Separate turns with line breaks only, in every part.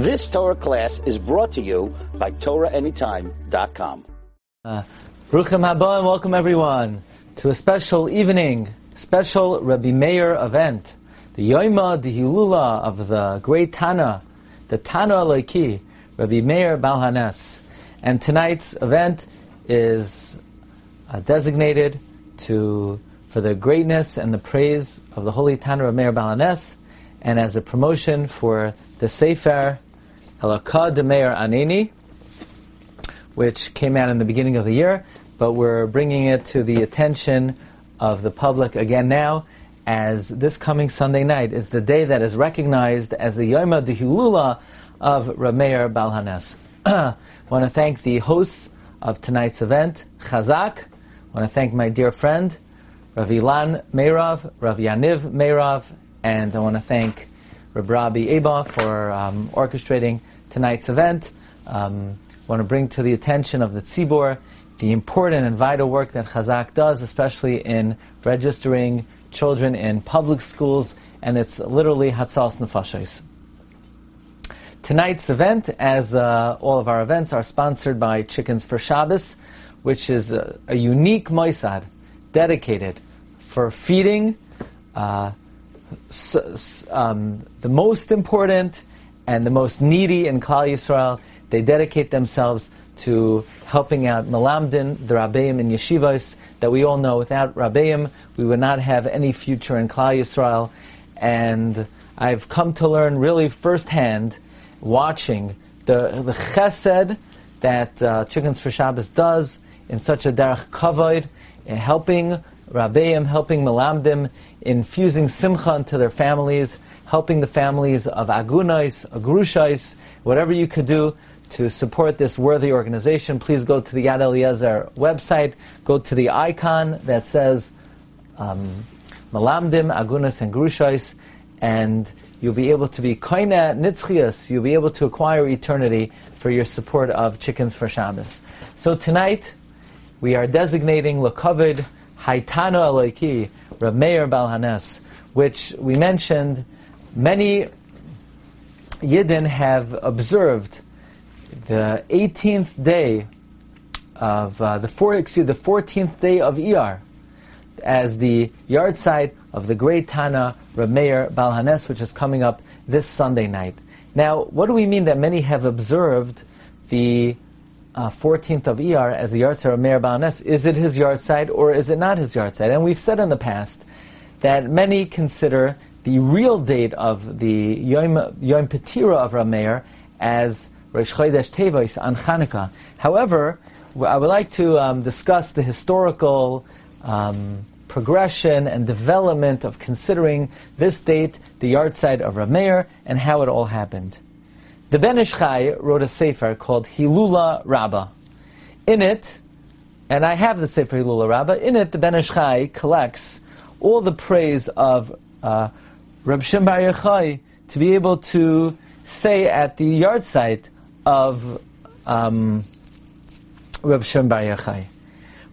This Torah class is brought to you by TorahAnytime.com.
Uh, Bruchim haba and welcome everyone to a special evening, special Rabbi Meir event, the Yoima Dihilula of the great Tana, the Tana Aleiki, Rabbi Meir Balhanes. And tonight's event is uh, designated to for the greatness and the praise of the Holy Tana Rabbi Meir Balhanes, and as a promotion for the Sefer Elokah de Meir Aneni, which came out in the beginning of the year, but we're bringing it to the attention of the public again now, as this coming Sunday night is the day that is recognized as the Yom Dihulula of Rameir Balhanes. I want to thank the hosts of tonight's event, Chazak. I want to thank my dear friend, Rav Ilan Meirov, Rav Yaniv Meirov, and I want to thank Rabbi Eba for um, orchestrating tonight's event. Um, want to bring to the attention of the Tzibor the important and vital work that Chazak does, especially in registering children in public schools, and it's literally Hatzals Nefashos. Tonight's event, as uh, all of our events, are sponsored by Chickens for Shabbos, which is a, a unique moisad dedicated for feeding uh, um, the most important and the most needy in Klal Yisrael. They dedicate themselves to helping out Malamdin, the Rabbeim and Yeshivas, that we all know without Rabbeim, we would not have any future in Klal Yisrael. And I've come to learn really firsthand, watching the, the chesed that uh, Chickens for Shabbos does in such a derech kavod, helping Rabbeim, helping Malamdim, infusing simcha into their families, helping the families of agunais, agrushais, whatever you could do to support this worthy organization, please go to the Yad Eliezer website, go to the icon that says um, Malamdim, Agunas, and Grushais, and you'll be able to be koina nitzchias, you'll be able to acquire eternity for your support of Chickens for Shabbos. So tonight, we are designating Lakavid Haitana Aleiki, Rameir Balhanes, which we mentioned many Yidden have observed the 18th day of uh, the four, excuse the 14th day of Iyar as the yard site of the great Tana Rameir Balhanes, which is coming up this Sunday night. Now, what do we mean that many have observed the uh, 14th of Iyar as the yard site of Rameir Balhanes? Is it his yard site or is it not his yard site? And we've said in the past that many consider the real date of the Yom, Yom Petira of Rameir as Rosh Chodesh Tevis on Chanukah. However, I would like to um, discuss the historical um, progression and development of considering this date, the yard site of Rameir, and how it all happened. The Ben Ish Chai wrote a sefer called Hilula Rabbah. In it, and I have the sefer Hilula Rabbah, in it the Ben Ish Chai collects all the praise of uh, Reb Shem Bar to be able to say at the yard site of um, Reb Shem Bar.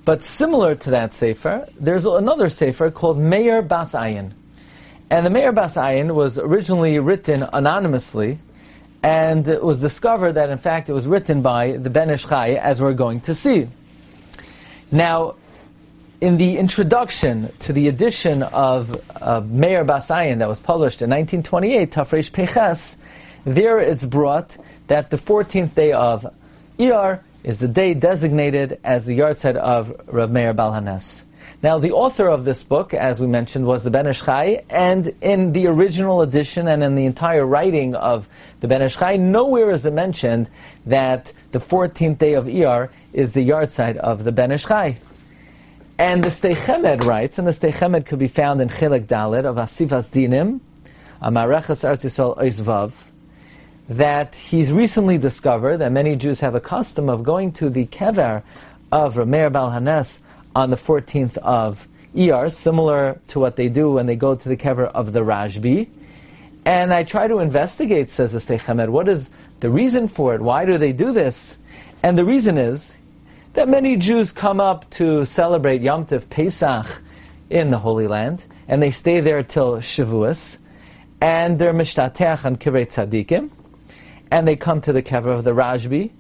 But similar to that sefer, there's another sefer called Meir Bas Ayin. And the Meir Bas Ayin was originally written anonymously, and it was discovered that in fact it was written by the Ben Ish Chai, as we're going to see. Now, in the introduction to the edition of uh, Meir Bas Ayin that was published in 1928, Tafresh Peches, there it's brought that the 14th day of Iyar is the day designated as the yard site of Rav Meir Balhanes. Now, the author of this book, as we mentioned, was the Ben Ish Chai, and in the original edition and in the entire writing of the Ben Ish Chai, nowhere is it mentioned that the 14th day of Iyar is the yard site of the Ben Ish Chai. And the Sdei Chemed writes, and the Sdei Chemed could be found in Chilek Dalet of Asifas Dinim, Amareches Eretz Oizvav, that he's recently discovered that many Jews have a custom of going to the kever of Rameir Balhanes on the 14th of Iyar, similar to what they do when they go to the kever of the Rashbi. And I try to investigate, says the Sdei Chemed, what is the reason for it? Why do they do this? And the reason is that many Jews come up to celebrate Yom Tov Pesach in the Holy Land, and they stay there till Shavuos, and they're mishtateach on Kivrei Tzadikim, and they come to the kever of the Rashbi.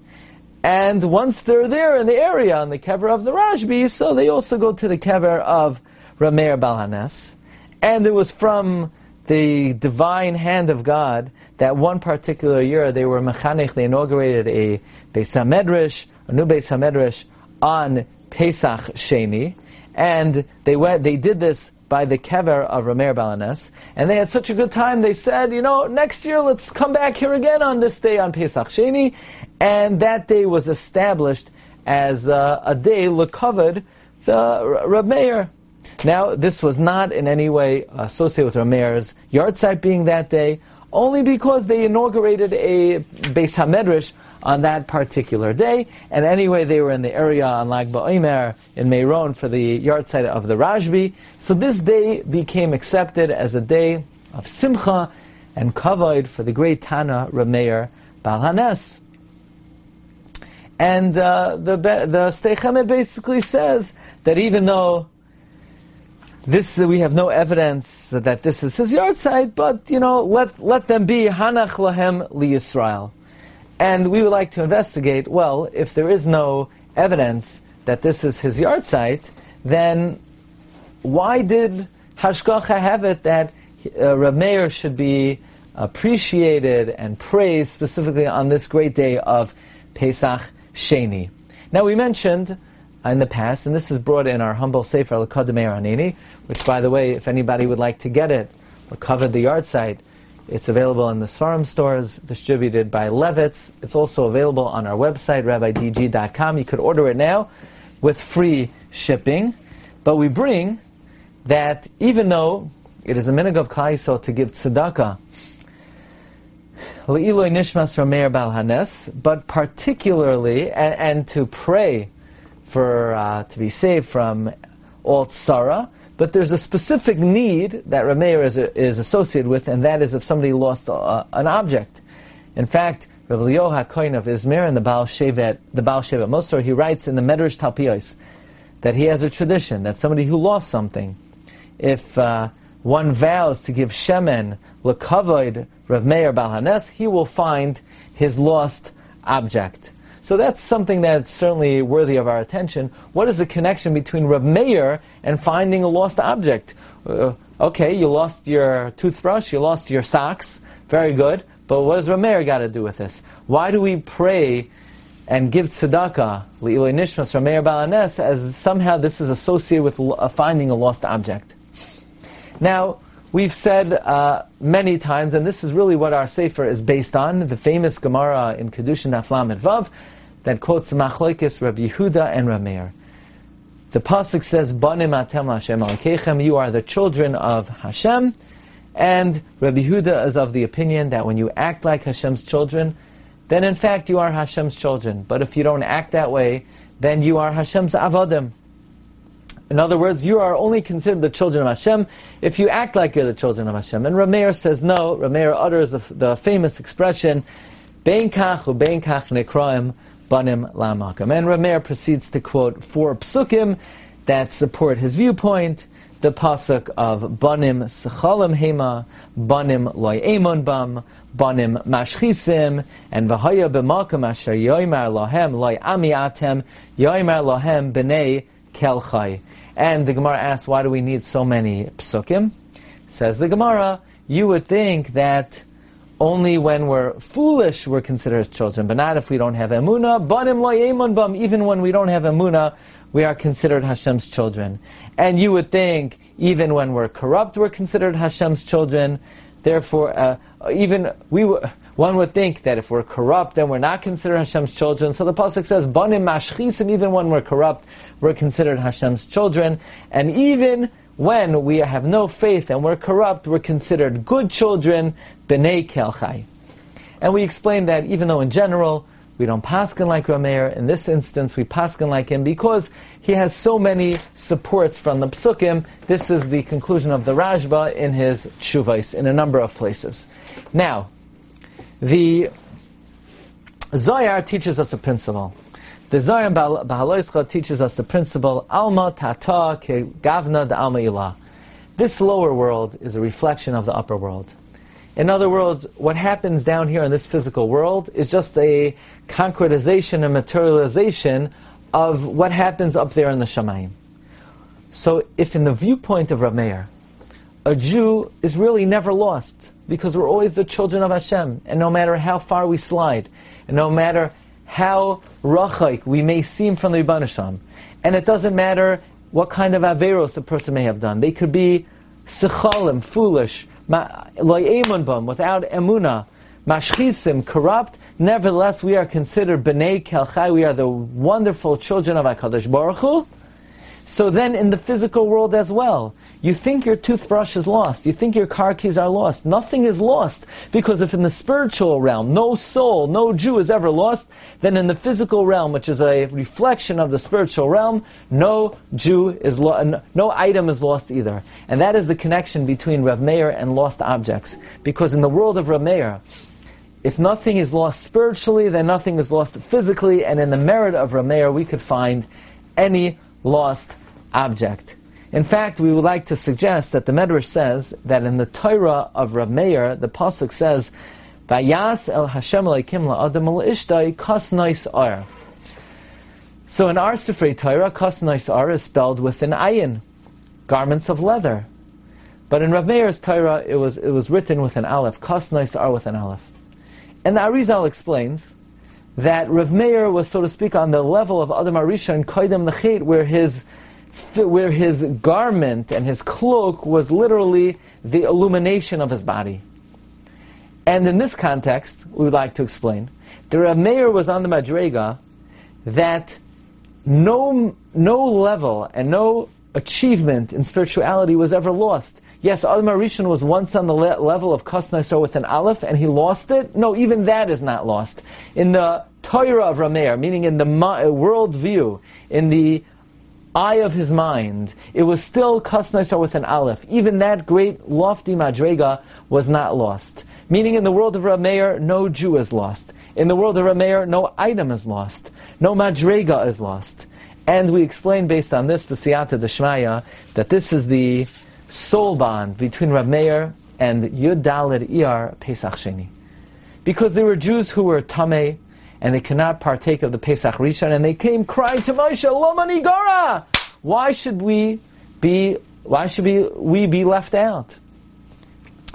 And once they're there in the area, on the kever of the Rashbi, so they also go to the kever of Rameir Balhanes. And it was from the divine hand of God that one particular year they were mechanech, they inaugurated a Beis HaMedrash, new Beis HaMedrash on Pesach Sheni, and they went, they did this by the kever of Rameir Balanes, and they had such a good time, they said, you know, next year let's come back here again on this day on Pesach Sheni, and that day was established as uh, a day covered the Rab Meir. Now, this was not in any way associated with Rameir's yard site being that day, only because they inaugurated a Beis Hamedrash on that particular day. And anyway, they were in the area on Lag BaOmer in Meron for the yahrzeit of the Rashbi. So this day became accepted as a day of Simcha and kavod for the great Tana Rameir Balhanes. And uh, the the Sdei Chemed basically says that even though this we have no evidence that this is his yahrzeit, but you know, let let them be Hanach Lahem Li Yisrael. And we would like to investigate. Well, if there is no evidence that this is his yahrzeit, then why did Hashgacha have it that uh, Rav Meir should be appreciated and praised specifically on this great day of Pesach Sheni? Now we mentioned Uh, in the past, and this is brought in our humble Sefer L'Kodemei Anini, which, by the way, if anybody would like to get it or cover the yahrzeit, it's available in the Svarim stores, distributed by Levitz. It's also available on our website, rabbidg.com. You could order it now with free shipping. But we bring that even though it is a minig of Klai to give tzedakah, Le'iloi nishmas Rameir Bal Hanes, but particularly, and, and to pray for uh, to be saved from all tsara. But there's a specific need that Rameir is, is associated with, and that is if somebody lost uh, an object. In fact, Rabbi Yoha Kohen of Izmir and the Baal Shevet, the Baal Shevet Musar, he writes in the Medrash Talpios that he has a tradition that somebody who lost something, if uh, one vows to give shemen lekavoid Rav Meir Balhanes, he will find his lost object. So that's something that's certainly worthy of our attention. What is the connection between Rav Meir and finding a lost object? Uh, okay, you lost your toothbrush, you lost your socks, very good, but what does Rav Meir got to do with this? Why do we pray and give tzedakah, li'iloi nishmas, Rav Meir Balanes, as somehow this is associated with uh, finding a lost object? Now, We've said uh, many times, and this is really what our Sefer is based on, the famous Gemara in Kedushin Aflam Vav, that quotes Machlokes Rabbi Yehuda and Rameir. The pasuk says, "Banim atem Hashem alekechem." You are the children of Hashem, and Rabbi Yehuda is of the opinion that when you act like Hashem's children, then in fact you are Hashem's children. But if you don't act that way, then you are Hashem's avodim. In other words, you are only considered the children of Hashem if you act like you're the children of Hashem. And Rameir says no. Rameir utters the, the famous expression, "Bein kach u bein kach nekraim." Banim lamakam. And Rameir proceeds to quote four psukim that support his viewpoint. The pasuk of banim sechalim hema, banim loy emon bam, banim mashchisim, and v'haya b'makam asher yoymar lahem loy ami atem, yoymar lahem b'nei kelchai. And the Gemara asks, why do we need so many psukim? Says the Gemara, you would think that only when we're foolish we're considered as children, but not if we don't have emuna. Even when we don't have emuna, we are considered Hashem's children. And you would think even when we're corrupt, we're considered Hashem's children. Therefore, uh, even we one would think that if we're corrupt, then we're not considered Hashem's children. So the pasuk says, "Banim mashchisim." Even when we're corrupt, we're considered Hashem's children. And even when we have no faith and we're corrupt, we're considered good children, b'nei kelchai. And we explain that even though in general we don't paskin like Rameir, in this instance we paskin like him because he has so many supports from the psukim. This is the conclusion of the Rashba in his Shuvais in a number of places. Now, the Zohar teaches us a principle. The Zohar Bahaloischa teaches us the principle Alma Tata Ke Gavna the Alma Ilah. This lower world is a reflection of the upper world. In other words, what happens down here in this physical world is just a concretization and materialization of what happens up there in the Shamayim. So, if in the viewpoint of Rav Meir, a Jew is really never lost because we're always the children of Hashem, and no matter how far we slide, and no matter how rachaik we may seem from the Rebbeinu and it doesn't matter what kind of averos a person may have done. They could be sechalim, foolish, without emuna, mashchisim, corrupt. Nevertheless, we are considered bnei kelchai. We are the wonderful children of Hakadosh Baruch Hu. So then, in the physical world as well, you think your toothbrush is lost. You think your car keys are lost. Nothing is lost. Because if in the spiritual realm, no soul, no Jew is ever lost, then in the physical realm, which is a reflection of the spiritual realm, no Jew is lo- no item is lost either. And that is the connection between Rav Meir and lost objects. Because in the world of Rav Meir, if nothing is lost spiritually, then nothing is lost physically, and in the merit of Rav Meir, we could find any lost object. In fact, we would like to suggest that the Medrash says that in the Torah of Rav Meir, the pasuk says, "Vayas el Hashem leikim la'adam ishtay kasnais ar." So in our Sifrei Torah, kasnais ar is spelled with an ayin, garments of leather. But in Rav Meir's Torah, it was it was written with an aleph, kasnais ar with an aleph. And the Arizal explains that Rav Meir was, so to speak, on the level of Adam Arisha and Kaidem Nechet, where his where his garment and his cloak was literally the illumination of his body. And in this context, we would like to explain, the Rav Meir was on the Madrega that no, no level and no achievement in spirituality was ever lost. Yes, Adam Rishon was once on the le- level of Kosnaisor with an Aleph, and he lost it. No, even that is not lost. In the Torah of Rameir, meaning in the ma- world view, in the eye of his mind, it was still Kasnaisar with an Aleph. Even that great lofty Madrega was not lost. Meaning in the world of Rameir, no Jew is lost. In the world of Rameir, no item is lost. No Madrega is lost. And we explain based on this, the Siyata Deshmaya, that this is the soul bond between Rav Meir and Yud Dalid Iyar Pesach Sheni. Because there were Jews who were Tameh, and they cannot partake of the Pesach Rishon, and they came crying to Moshe, Loma Nigara! Why should we be, why should we, we be left out?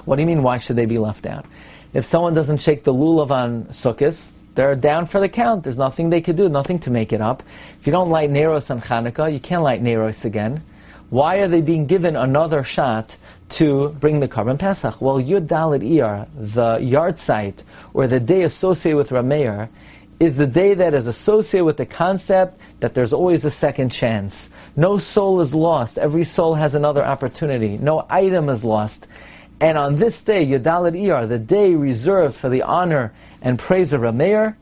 What do you mean, why should they be left out? If someone doesn't shake the lulav on Sukkot, they're down for the count. There's nothing they could do, nothing to make it up. If you don't light Neros on Hanukkah, you can't light Neros again. Why are they being given another shot to bring the Korban Pesach? Well, Yud Dalit Iyar, the yard site, or the day associated with Rameir, is the day that is associated with the concept that there's always a second chance. No soul is lost. Every soul has another opportunity. No item is lost. And on this day, Yadalit Iyar, the day reserved for the honor and praise of Rameir,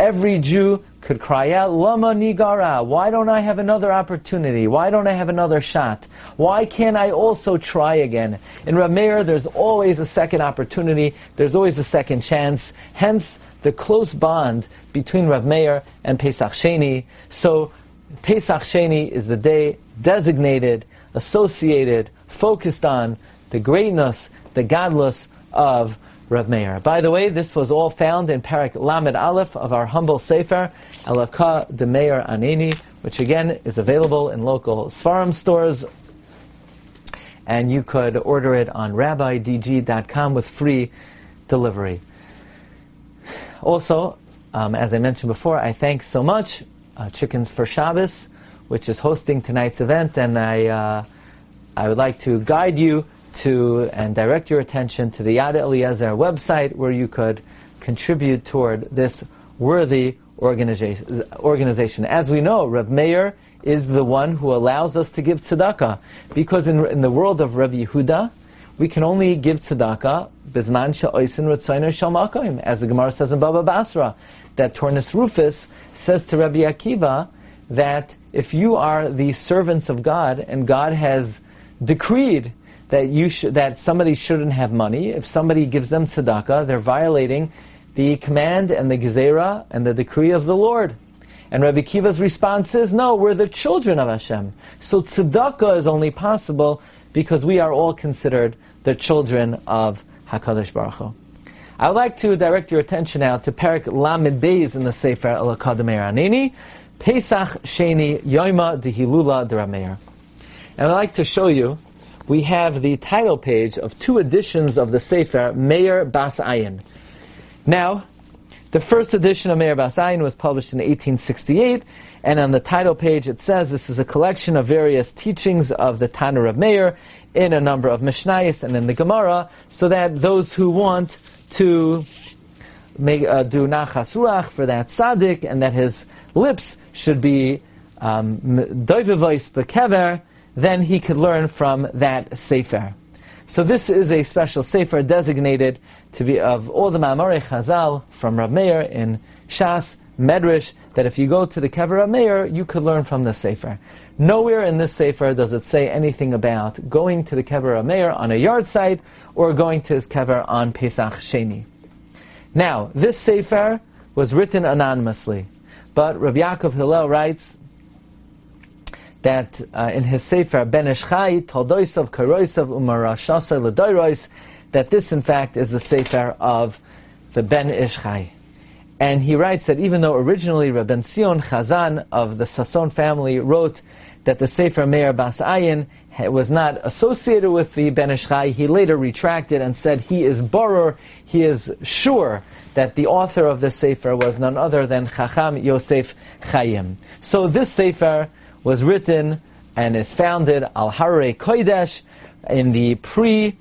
every Jew could cry out, Lama Nigara, why don't I have another opportunity? Why don't I have another shot? Why can't I also try again? In Rameir, there's always a second opportunity, there's always a second chance. Hence, the close bond between Rav Meir and Pesach Sheni. So Pesach Sheni is the day designated, associated, focused on the greatness, the godless of Rav Meir. By the way, this was all found in Parak Lamed Aleph of our humble Sefer, Elaka de Meir Aneni, which again is available in local Sfarim stores. And you could order it on rabbidg.com with free delivery. Also, um, as I mentioned before, I thank so much uh, Chickens for Shabbos, which is hosting tonight's event, and I, uh, I would like to guide you to and direct your attention to the Yad Eliezer website, where you could contribute toward this worthy organization. organization. As we know, Rav Meir is the one who allows us to give tzedakah, because in, in the world of Rav Yehuda, we can only give tzedakah bizman she'oisin ritzainer shalmakim, as the Gemara says in Baba Basra, that Turnus Rufus says to Rabbi Akiva that if you are the servants of God and God has decreed that you sh- that somebody shouldn't have money, if somebody gives them tzedakah, they're violating the command and the gezerah and the decree of the Lord. And Rabbi Akiva's response is, no, we're the children of Hashem. So tzedakah is only possible because we are all considered the children of HaKadosh Baruch Hu. I would like to direct your attention now to Perik Lamed Beis in the Sefer El Akademeir Anini, Pesach Sheni Yoima Dehilula Derameir. And I'd like to show you, we have the title page of two editions of the Sefer Meir Bas Ayin. Now, the first edition of Meir Bas Ayin was published in 1868, and on the title page it says this is a collection of various teachings of the Tanur of Meir in a number of Mishnayos and in the Gemara, so that those who want to make, uh, do nachas ruach for that tzaddik, and that his lips should be um, doivavois bekever, then he could learn from that sefer. So this is a special sefer designated to be of all the Ma'amare Chazal from Rav Meir in Shas, Medrash, that if you go to the Kever Rav Meir, you could learn from the sefer. Nowhere in this sefer does it say anything about going to the Kever Rav Meir on a yard yahrzeit or going to his Kever on Pesach Sheni. Now, this sefer was written anonymously, but Rabbi Yaakov Hillel writes that uh, in his Sefer Ben Ish Chai, Toldoisav Karoisav Umarashasa Ledoirois, that this in fact is the Sefer of the Ben Ish Chai. And he writes that even though originally Rabben Sion Chazan of the Sasson family wrote that the Sefer Meir Bas Ayin was not associated with the Ben Ish Chai, he later retracted and said he is boror, he is sure that the author of this Sefer was none other than Chacham Yosef Chaim. So this Sefer was written and is founded al Harare Kodesh in the pre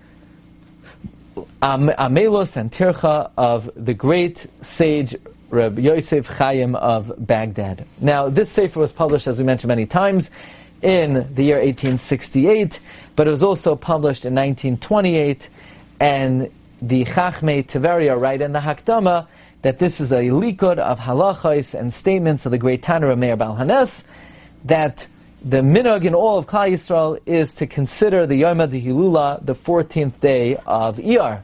Amelos and Tircha of the great sage Reb Yosef Chaim of Baghdad. Now, this sefer was published, as we mentioned many times, in the year 1868, but it was also published in 1928, and the Chachmei Tiveria write in the Hakdama that this is a likud of halachos and statements of the great Tanur Meir Balhanes, that the minog in all of Klal Yisrael is to consider the Yom HaDehilula the 14th day of Iyar.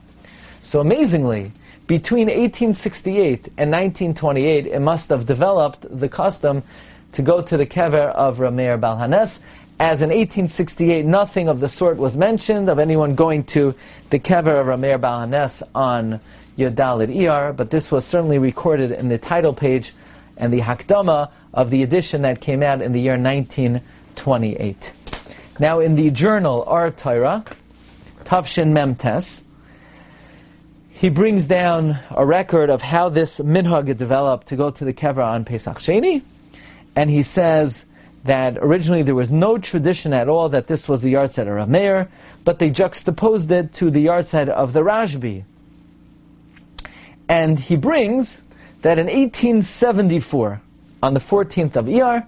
So amazingly, between 1868 and 1928, it must have developed the custom to go to the kever of Rameir Balhanes. As in 1868, nothing of the sort was mentioned of anyone going to the kever of Rameir Balhanes on Yodalid Iyar, but this was certainly recorded in the title page and the Hakdama of the edition that came out in the year 1928. Now, in the journal Or Torah, Tafshin Memtes, he brings down a record of how this minhag developed to go to the kever on Pesach Sheni, and he says that originally there was no tradition at all that this was the yahrzeit of Rameir, but they juxtaposed it to the yahrzeit of the Rashbi. And he brings that in 1874, on the 14th of Iyar,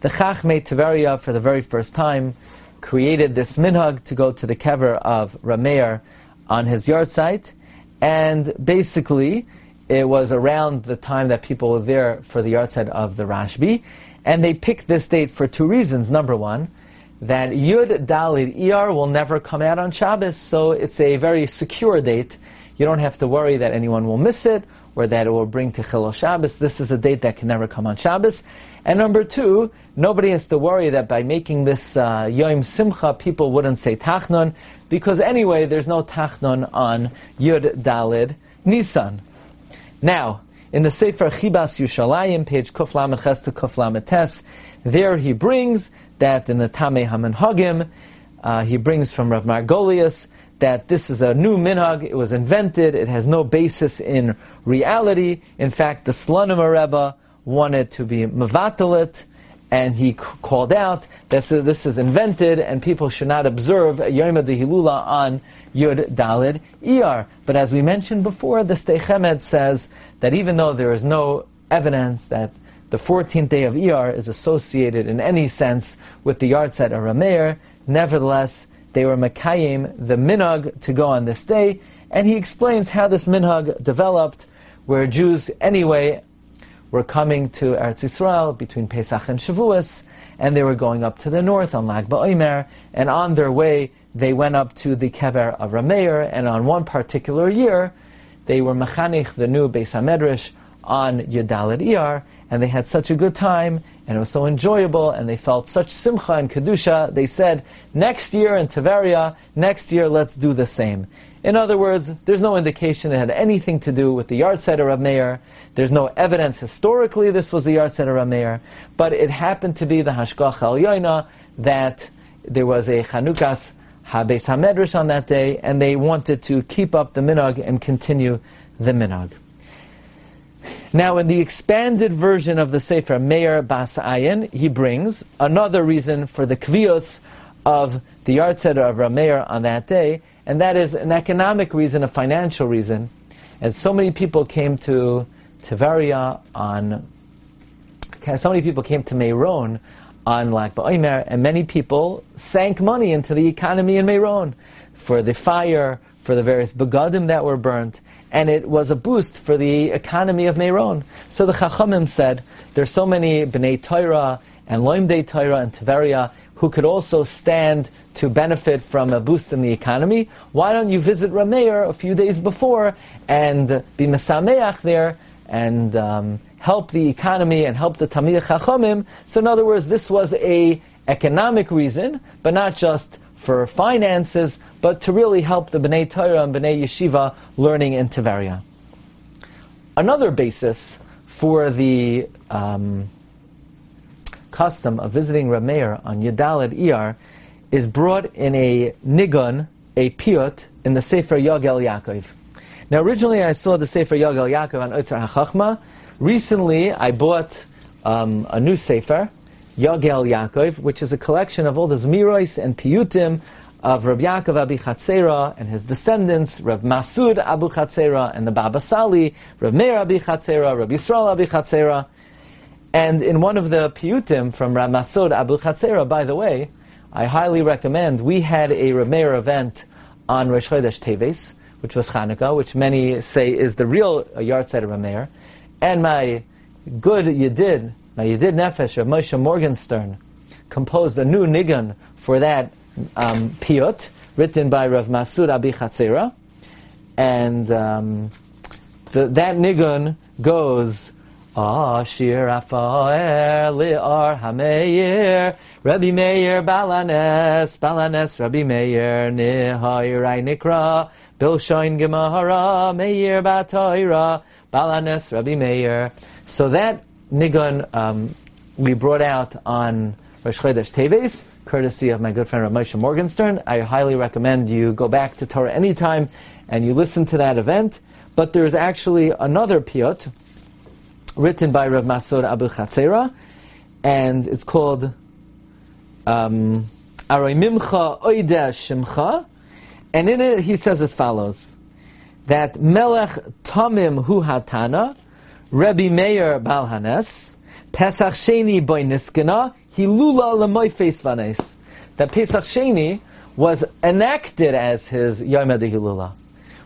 the Chachmei Tiveria, for the very first time, created this minhag to go to the kever of Rameir on his yard site. and basically, it was around the time that people were there for the yard site of the Rashbi, and they picked this date for two reasons. Number one, that Yud Dalid Iyar will never come out on Shabbos, so it's a very secure date. You don't have to worry that anyone will miss it, or that it will bring to Chilul Shabbos. This is a date that can never come on Shabbos. And number two, nobody has to worry that by making this uh, Yom Simcha, people wouldn't say Tachnun, because anyway, there's no Tachnun on Yud Dalid Nisan. Now, in the Sefer Chibas Yushalayim, page Kuf Lamed Ches to Kuf Lamed Tes, there he brings that in the Tamei Hamanhagim, uh, he brings from Rav Margolius that this is a new minhag, it was invented, it has no basis in reality. In fact, the Slonim Rebbe wanted to be mavatalit, and he called out that this is invented and people should not observe Yom Hilula on Yud Dalid Iyar. But as we mentioned before, the Sdei Chemed says that even though there is no evidence that the 14th day of Iyar is associated in any sense with the yahrzeit of Rameir, nevertheless, they were Makayim, the minhag, to go on this day, and he explains how this minhag developed, where Jews anyway were coming to Eretz Yisrael between Pesach and Shavuos, and they were going up to the north on Lag BaOmer, and on their way they went up to the Kever of Rameir, and on one particular year, they were Mechanich, the new Beis HaMedrash, on Yudalad Iyar, and they had such a good time, and it was so enjoyable, and they felt such simcha and kedusha. They said, next year in Tiberia, next year let's do the same. In other words, there's no indication it had anything to do with the yahrzeit of Rav Meir. There's no evidence historically this was the yahrzeit of Rav Meir, but it happened to be the Hashgach Al that there was a Chanukas Habes Hamedrash on that day, and they wanted to keep up the minhag and continue the minhag. Now, in the expanded version of the Sefer Meir Bas Ayin, he brings another reason for the kvios of the yahrzeit of Rameir on that day, and that is an economic reason, a financial reason. And so many people came to Tiveria on, so many people came to Meron on Lag BaOmer, and many people sank money into the economy in Meron for the fire, for the various begadim that were burnt, and it was a boost for the economy of Meron. So the Chachamim said, there's so many Bnei Torah and Loimdei Torah and Tiveria who could also stand to benefit from a boost in the economy. Why don't you visit Rameir a few days before and be Mesameach there and um, help the economy and help the Tamir Chachamim. So in other words, this was a economic reason, but not just for finances, but to really help the Bnei Torah and Bnei Yeshiva learning in Tiveria. Another basis for the um, custom of visiting Rameir on Yadalad Iyar is brought in a nigun, a piyut, in the Sefer Yagel Yaakov. Now, originally I saw the Sefer Yagel Yaakov on Otzar HaChachma, Recently, I bought um, a new sefer, Yagel Yaakov, which is a collection of all the Zmirois and Piyutim of Rabbi Yaakov Abi Chatzera and his descendants, Rav Masud Abu Chatzera and the Baba Sali, Rav Meir Abi Chatzera, Rav Yisrael Abi Chatzera. And in one of the Piyutim from Rav Masud Abu Chatzera, by the way, I highly recommend, we had a Rav Meir event on Rosh Chodesh Teves, which was Hanukkah, which many say is the real yahrzeit of Rav Meir and my good Yedid, my Yedid Nefesh of Moshe Morgenstern, composed a new nigun for that um, piyut, written by Rav Masud Abi Chatzera. And um, the, that nigun goes, Ashir Afaer Li'ar Hameir Rabbi Meir Balanes Balanes Rabbi Meir Nihayrai Nikra Bilshoin Gemahara Meir Batoira Balanes, Rabbi Meir. So that nigun um, we brought out on Rosh Chodesh Teves, courtesy of my good friend Rav Moshe Morgenstern. I highly recommend you go back to Torah anytime and you listen to that event. But there's actually another piyut written by Rav Masud Abu Chatzera, and it's called um, Aroimimcha Oideh Shimcha, and in it he says as follows that Melech Tamim Hu Hatana, Rebbe Meir Balhanes, Pesach Sheni Boy Niskana, Hilula Lemoifes Vanes. That Pesach Sheni was enacted as his Yom Hilula,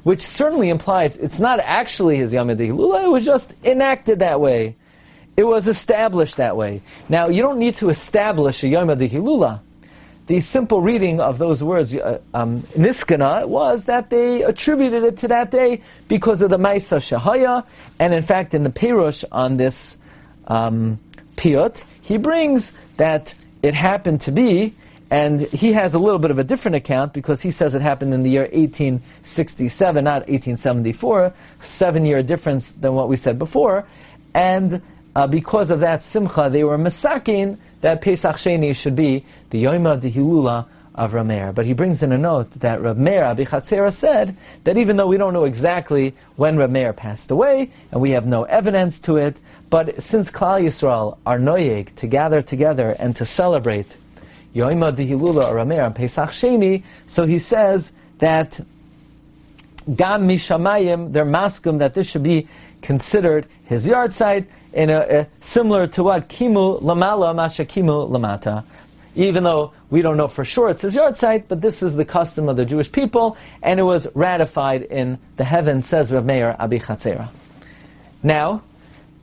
which certainly implies it's not actually his Yom Hilula, it was just enacted that way. It was established that way. Now, you don't need to establish a Yom Hilula the simple reading of those words, uh, um, niskana, was that they attributed it to that day because of the Maisa Shahaya, and in fact, in the Perush on this um, piyut, he brings that it happened to be, and he has a little bit of a different account because he says it happened in the year 1867, not 1874, seven year difference than what we said before, and uh, because of that simcha, they were masakin that Pesach Sheni should be the Yoma de Hilula of Rameir. But he brings in a note that Rav Meir Abichatzera said that even though we don't know exactly when Rav Meir passed away, and we have no evidence to it, but since Klal Yisrael are noyeg to gather together and to celebrate Yoima de Hilula or Rameir on Pesach Sheni, so he says that Gam Mishamayim, they're maskum that this should be considered his yard site in a, a, similar to what kimu lamala masha kimu lamata. Even though we don't know for sure it's his yard site, but this is the custom of the Jewish people, and it was ratified in the heaven, says Rav Meir Abi Chatzera. Now,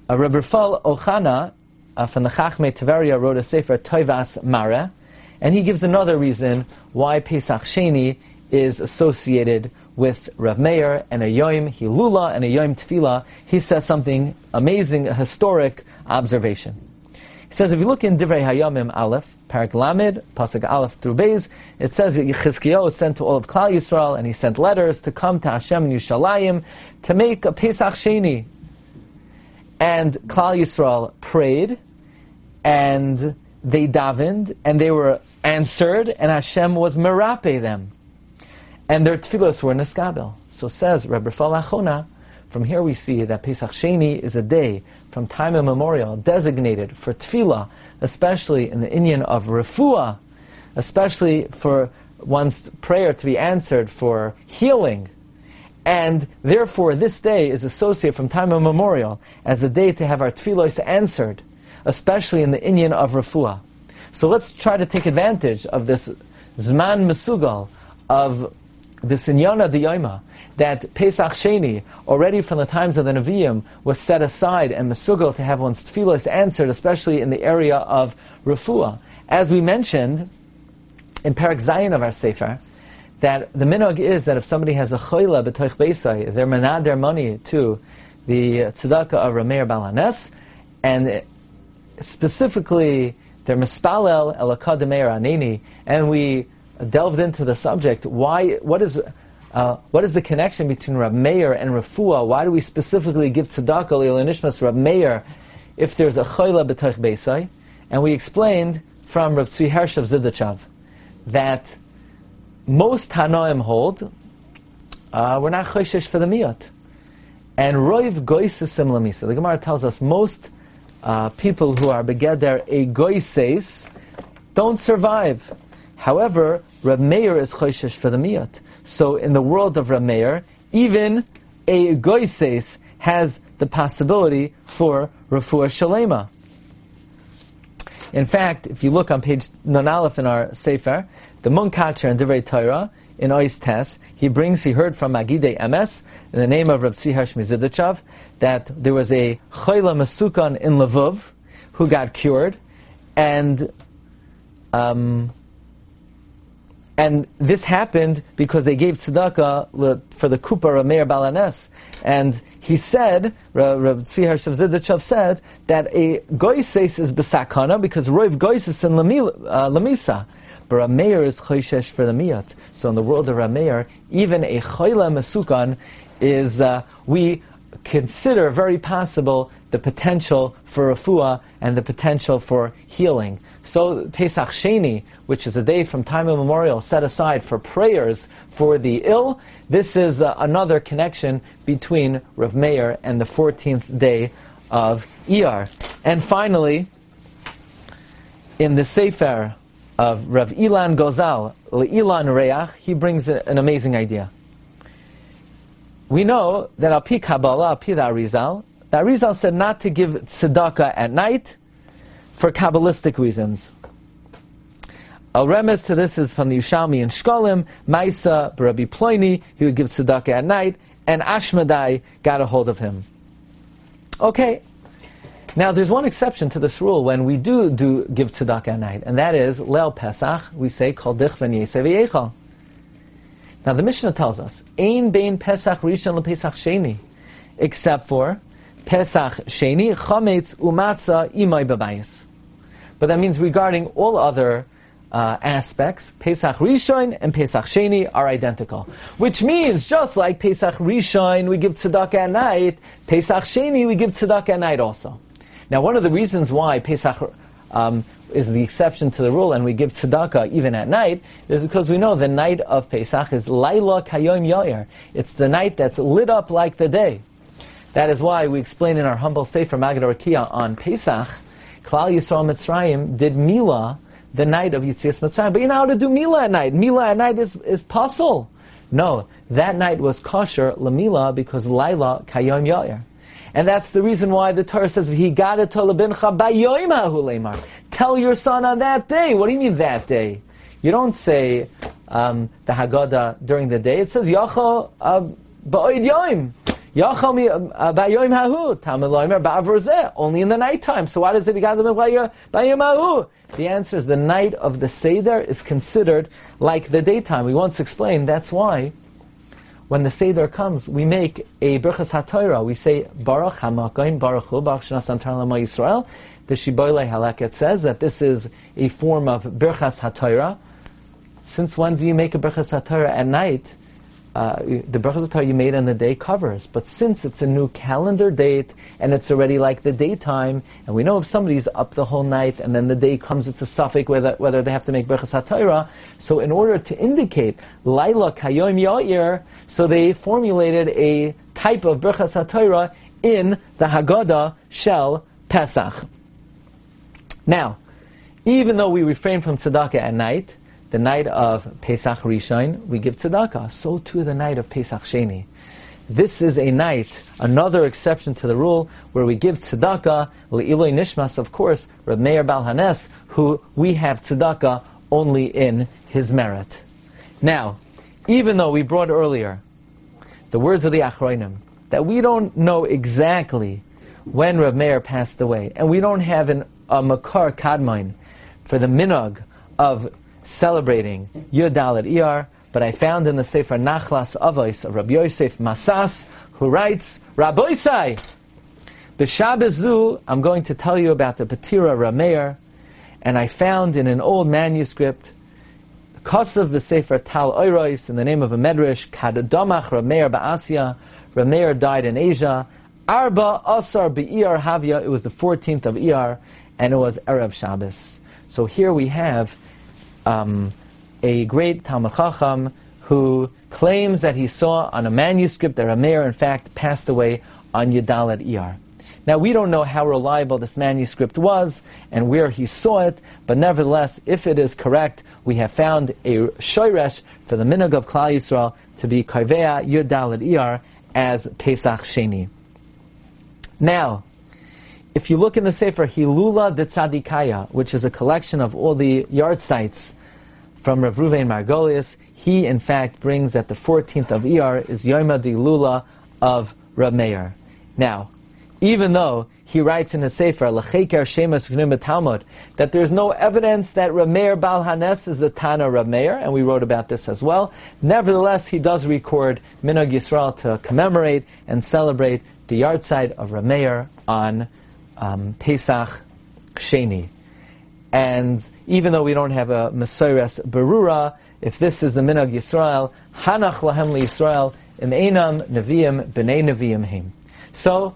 uh, Rabbi Rafal Ochana uh, from the Chachmei Tiveria wrote a sefer Toivas Mare, and he gives another reason why Pesach Sheni is associated with Rav Meir and a Yom Hilula and a Yom Tefillah, he says something amazing, a historic observation. He says, if you look in Divrei Hayamim Aleph, Parak Lamed, Pasuk Aleph through Beis, it says that Yechizkiyahu sent to all of Klal Yisrael, and he sent letters to come to Hashem in Yushalayim to make a Pesach Sheni. And Klal Yisrael prayed, and they davened, and they were answered, and Hashem was merape them. And their tefillos were neskabel. So says Rebbe Falachona, from here we see that Pesach Sheni is a day from time immemorial designated for tefillah, especially in the inyan of refuah, especially for one's prayer to be answered for healing. And therefore, this day is associated from time immemorial as a day to have our tefillos answered, especially in the inyan of refuah. So let's try to take advantage of this Zman Mesugal, of this Inyana Diyoma, that Pesach Sheni, already from the times of the Nevi'im, was set aside and Mesugal to have one's tefillos answered, especially in the area of Refuah. As we mentioned in Parak Zayin of our Sefer, that the minog is that if somebody has a choila b'toich beisai, they're manad their money to the tzedakah of Rameir Balanes, and specifically they're mispalel elakademeir aneni, and we delved into the subject. Why? What is? Uh, what is the connection between Rab Meir and Rafua? Why do we specifically give tzedakah le'olanishmas Rab Meir if there's a chayla b'toich beisai? And we explained from Rav Tzvi Hersh of Zidachav that most Tanoim hold uh, we're not choishesh for the miyot. And roiv goisesim lamisa. The Gemara tells us most uh, people who are begeder a goises don't survive. However, Rab Meir is choishesh for the miyot. So in the world of Rab Meir, even a goises has the possibility for refuah shalema. In fact, if you look on page Nonalef in our Sefer, the Munkatcher in Divrei Torah, in Ois Tes, he brings, he heard from Magidei Emes, in the name of Rab Tzvi Mizidachov, that there was a Choyla Masukan in Lvov, who got cured, and um, and this happened because they gave tzedakah for the kupa Rameir Balanes. And he said, Rav Tzvi Harshav said, that a goises is besakana because roiv goises in lamisa. Uh, but Rameir is choishesh for the miyat. So in the world of a Rameir, even a choyla masukan is, uh, we consider very possible the potential for refuah and the potential for healing. So Pesach Sheni, which is a day from time immemorial set aside for prayers for the ill, this is uh, another connection between Rav Meir and the 14th day of Iyar. And finally, in the Sefer of Rav Ilan Gozal, Ilan Reach, he brings an amazing idea. We know that Api Kabbalah, Api the Arizal, the Arizal said not to give tzedakah at night, for Kabbalistic reasons. A remez to this is from the Yushalmi and Shkolim, Maisa, Barabi Ploini, he would give tzedakah at night, and Ashmadai got a hold of him. Okay. Now, there's one exception to this rule when we do, do give tzedakah at night, and that is Leil Pesach, we say, Kol Dich V'Nyeseh Now, the Mishnah tells us, Ein Bein Pesach Rishon LePesach Sheni, except for Pesach Sheni, Chametz Umatzah Imay Babayis. But that means regarding all other uh, aspects, Pesach Rishon and Pesach Sheni are identical. Which means, just like Pesach Rishon, we give tzedakah at night, Pesach Sheni, we give tzedakah at night also. Now, one of the reasons why Pesach um, is the exception to the rule, and we give tzedakah even at night, is because we know the night of Pesach is Laila Kayom Yair. It's the night that's lit up like the day. That is why we explain in our humble Sefer Magid Rakia on Pesach, Klal Yisrael Mitzrayim did Mila the night of Yitzias Mitzrayim. But you know how to do Mila at night. Mila at night is, is puzzle. No, that night was kosher Lamila because Laila Kayom Yair. And that's the reason why the Torah says, Tell your son on that day. What do you mean that day? You don't say um, the Haggadah during the day. It says uh, Ba'oid Yoim. Only in the nighttime. So why does it The answer is the night of the Seder is considered like the daytime. We once explained that's why when the Seder comes, we make a Birchas HaTorah. We say, Baruch HaMakoim, Baruch Hu, Baruch Shnas Lama Yisrael. The Shiboile Halakhet says that this is a form of Birchas HaTorah. Since when do you make a Birchas HaTorah at night? Uh, the Berachas Torah you made on the day covers. But since it's a new calendar date and it's already like the daytime, and we know if somebody's up the whole night and then the day comes, it's a suffix whether, whether they have to make Berachas HaTorah. So in order to indicate Laila Kayom Ya'ir, so they formulated a type of Berachas HaTorah in the Haggadah Shel Pesach. Now, even though we refrain from tzedakah at night, the night of Pesach Rishon, we give tzedakah. So too the night of Pesach Sheni. This is a night, another exception to the rule, where we give tzedakah, le'iloi nishmas, of course, Reb Meir Bal Hanes, who we have tzedakah only in his merit. Now, even though we brought earlier the words of the Achroinim, that we don't know exactly when Reb Meir passed away, and we don't have an, a Makar Kadmain for the minog of celebrating Yud Dalet Iyar, but I found in the Sefer Nachlas Avos of Rabbi Yosef Masas, who writes, Rabbi the Shabbos Zu, I'm going to tell you about the Patira Rameir, and I found in an old manuscript, Kosav the Sefer Tal Oirois, in the name of a Medrash, Kadadamach Rameir Ba'asya, Rameir died in Asia, Arba Asar Be'iyar Havya, it was the 14th of Iyar, and it was Erev Shabbos. So here we have um, a great Talmud Chacham who claims that he saw on a manuscript that Rameir, in fact, passed away on Yudalet Iyar. Now, we don't know how reliable this manuscript was and where he saw it, but nevertheless, if it is correct, we have found a shoyresh for the minog of Klal Yisrael to be Kaivea Yudalet Iyar as Pesach Sheni. Now, if you look in the Sefer Hilula de Tzadikaya, which is a collection of all the yard sites from Rav Ruvain Margolius, he in fact brings that the 14th of Iyar is Yoma de Lula of Rav Meir. Now, even though he writes in the Sefer Lecheker Shemas V'nim Talmud that there's no evidence that Rav Meir Bal is the Tana Rav and we wrote about this as well. Nevertheless, he does record Minog Yisrael to commemorate and celebrate the yard site of Rav on um, Pesach Sheni. And even though we don't have a Mesiras Berura, if this is the Minag Yisrael, Hanach Lahem Yisrael, Im Einam Neviim B'nei Neviim Him. So,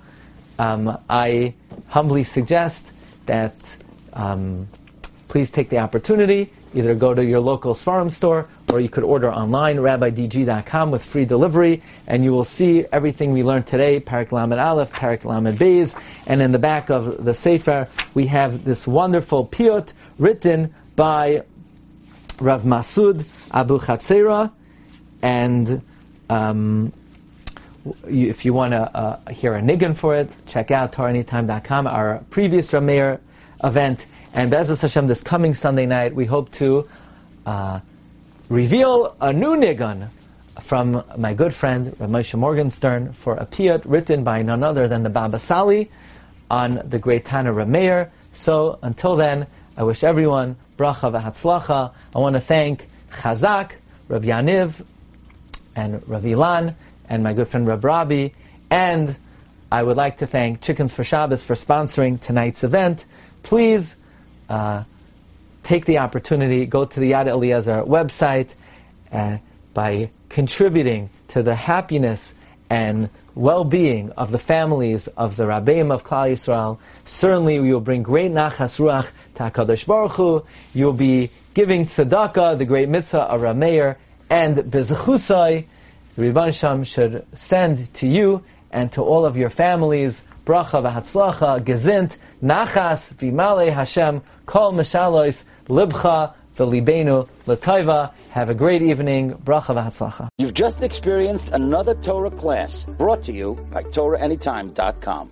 um, I humbly suggest that um, please take the opportunity, either go to your local Svarim store or you could order online, rabbidg.com with free delivery, and you will see everything we learned today, Parak Lamed Aleph, Parak Lamed Beis, and in the back of the Sefer, we have this wonderful piyut written by Rav Masud Abu Chatzera, and um, if you want to uh, hear a niggun for it, check out TorahAnytime.com, our previous Rameir event, and B'ezras Hashem this coming Sunday night, we hope to uh, reveal a new nigun from my good friend Rav Moshe Morgenstern for a piyut written by none other than the Baba Sali on the great Tana Rameir. So until then, I wish everyone bracha v'hatzlacha. I want to thank Chazak, Rav Yaniv, and Rav Ilan, and my good friend Rav Rabbi, and I would like to thank Chickens for Shabbos for sponsoring tonight's event. Please. Uh, take the opportunity, go to the Yad Eliezer website uh, by contributing to the happiness and well-being of the families of the Rabbeim of Klal Yisrael. Certainly, you will bring great nachas ruach to Hakadosh Baruch Hu. You will be giving tzedakah, the great mitzvah of Rameir, and bezechusai, the Rebbe Sham should send to you and to all of your families bracha v'hatzlacha, gezint, nachas, v'imale Hashem, kol mishalois, libcha v'libenu l'taiva. Have a great evening. Bracha v'hatzlacha.
You've just experienced another Torah class brought to you by TorahAnytime.com.